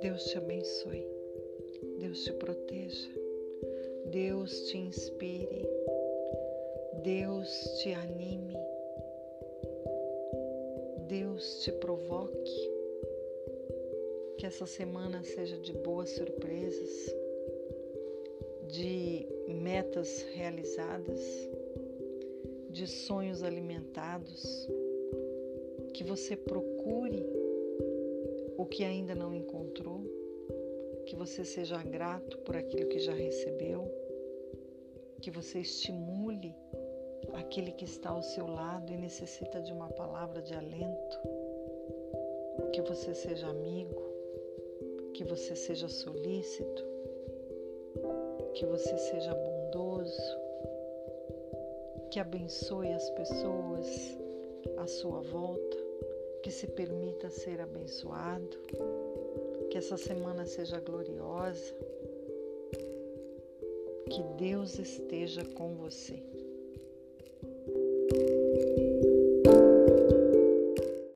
Deus te abençoe, Deus te proteja, Deus te inspire, Deus te anime, Deus te provoque. Que essa semana seja de boas surpresas, de metas realizadas, de sonhos alimentados. Que você procure o que ainda não encontrou, que você seja grato por aquilo que já recebeu, que você estimule aquele que está ao seu lado e necessita de uma palavra de alento, que você seja amigo, que você seja solícito, que você seja bondoso, que abençoe as pessoas à sua volta que se permita ser abençoado, que essa semana seja gloriosa, que Deus esteja com você.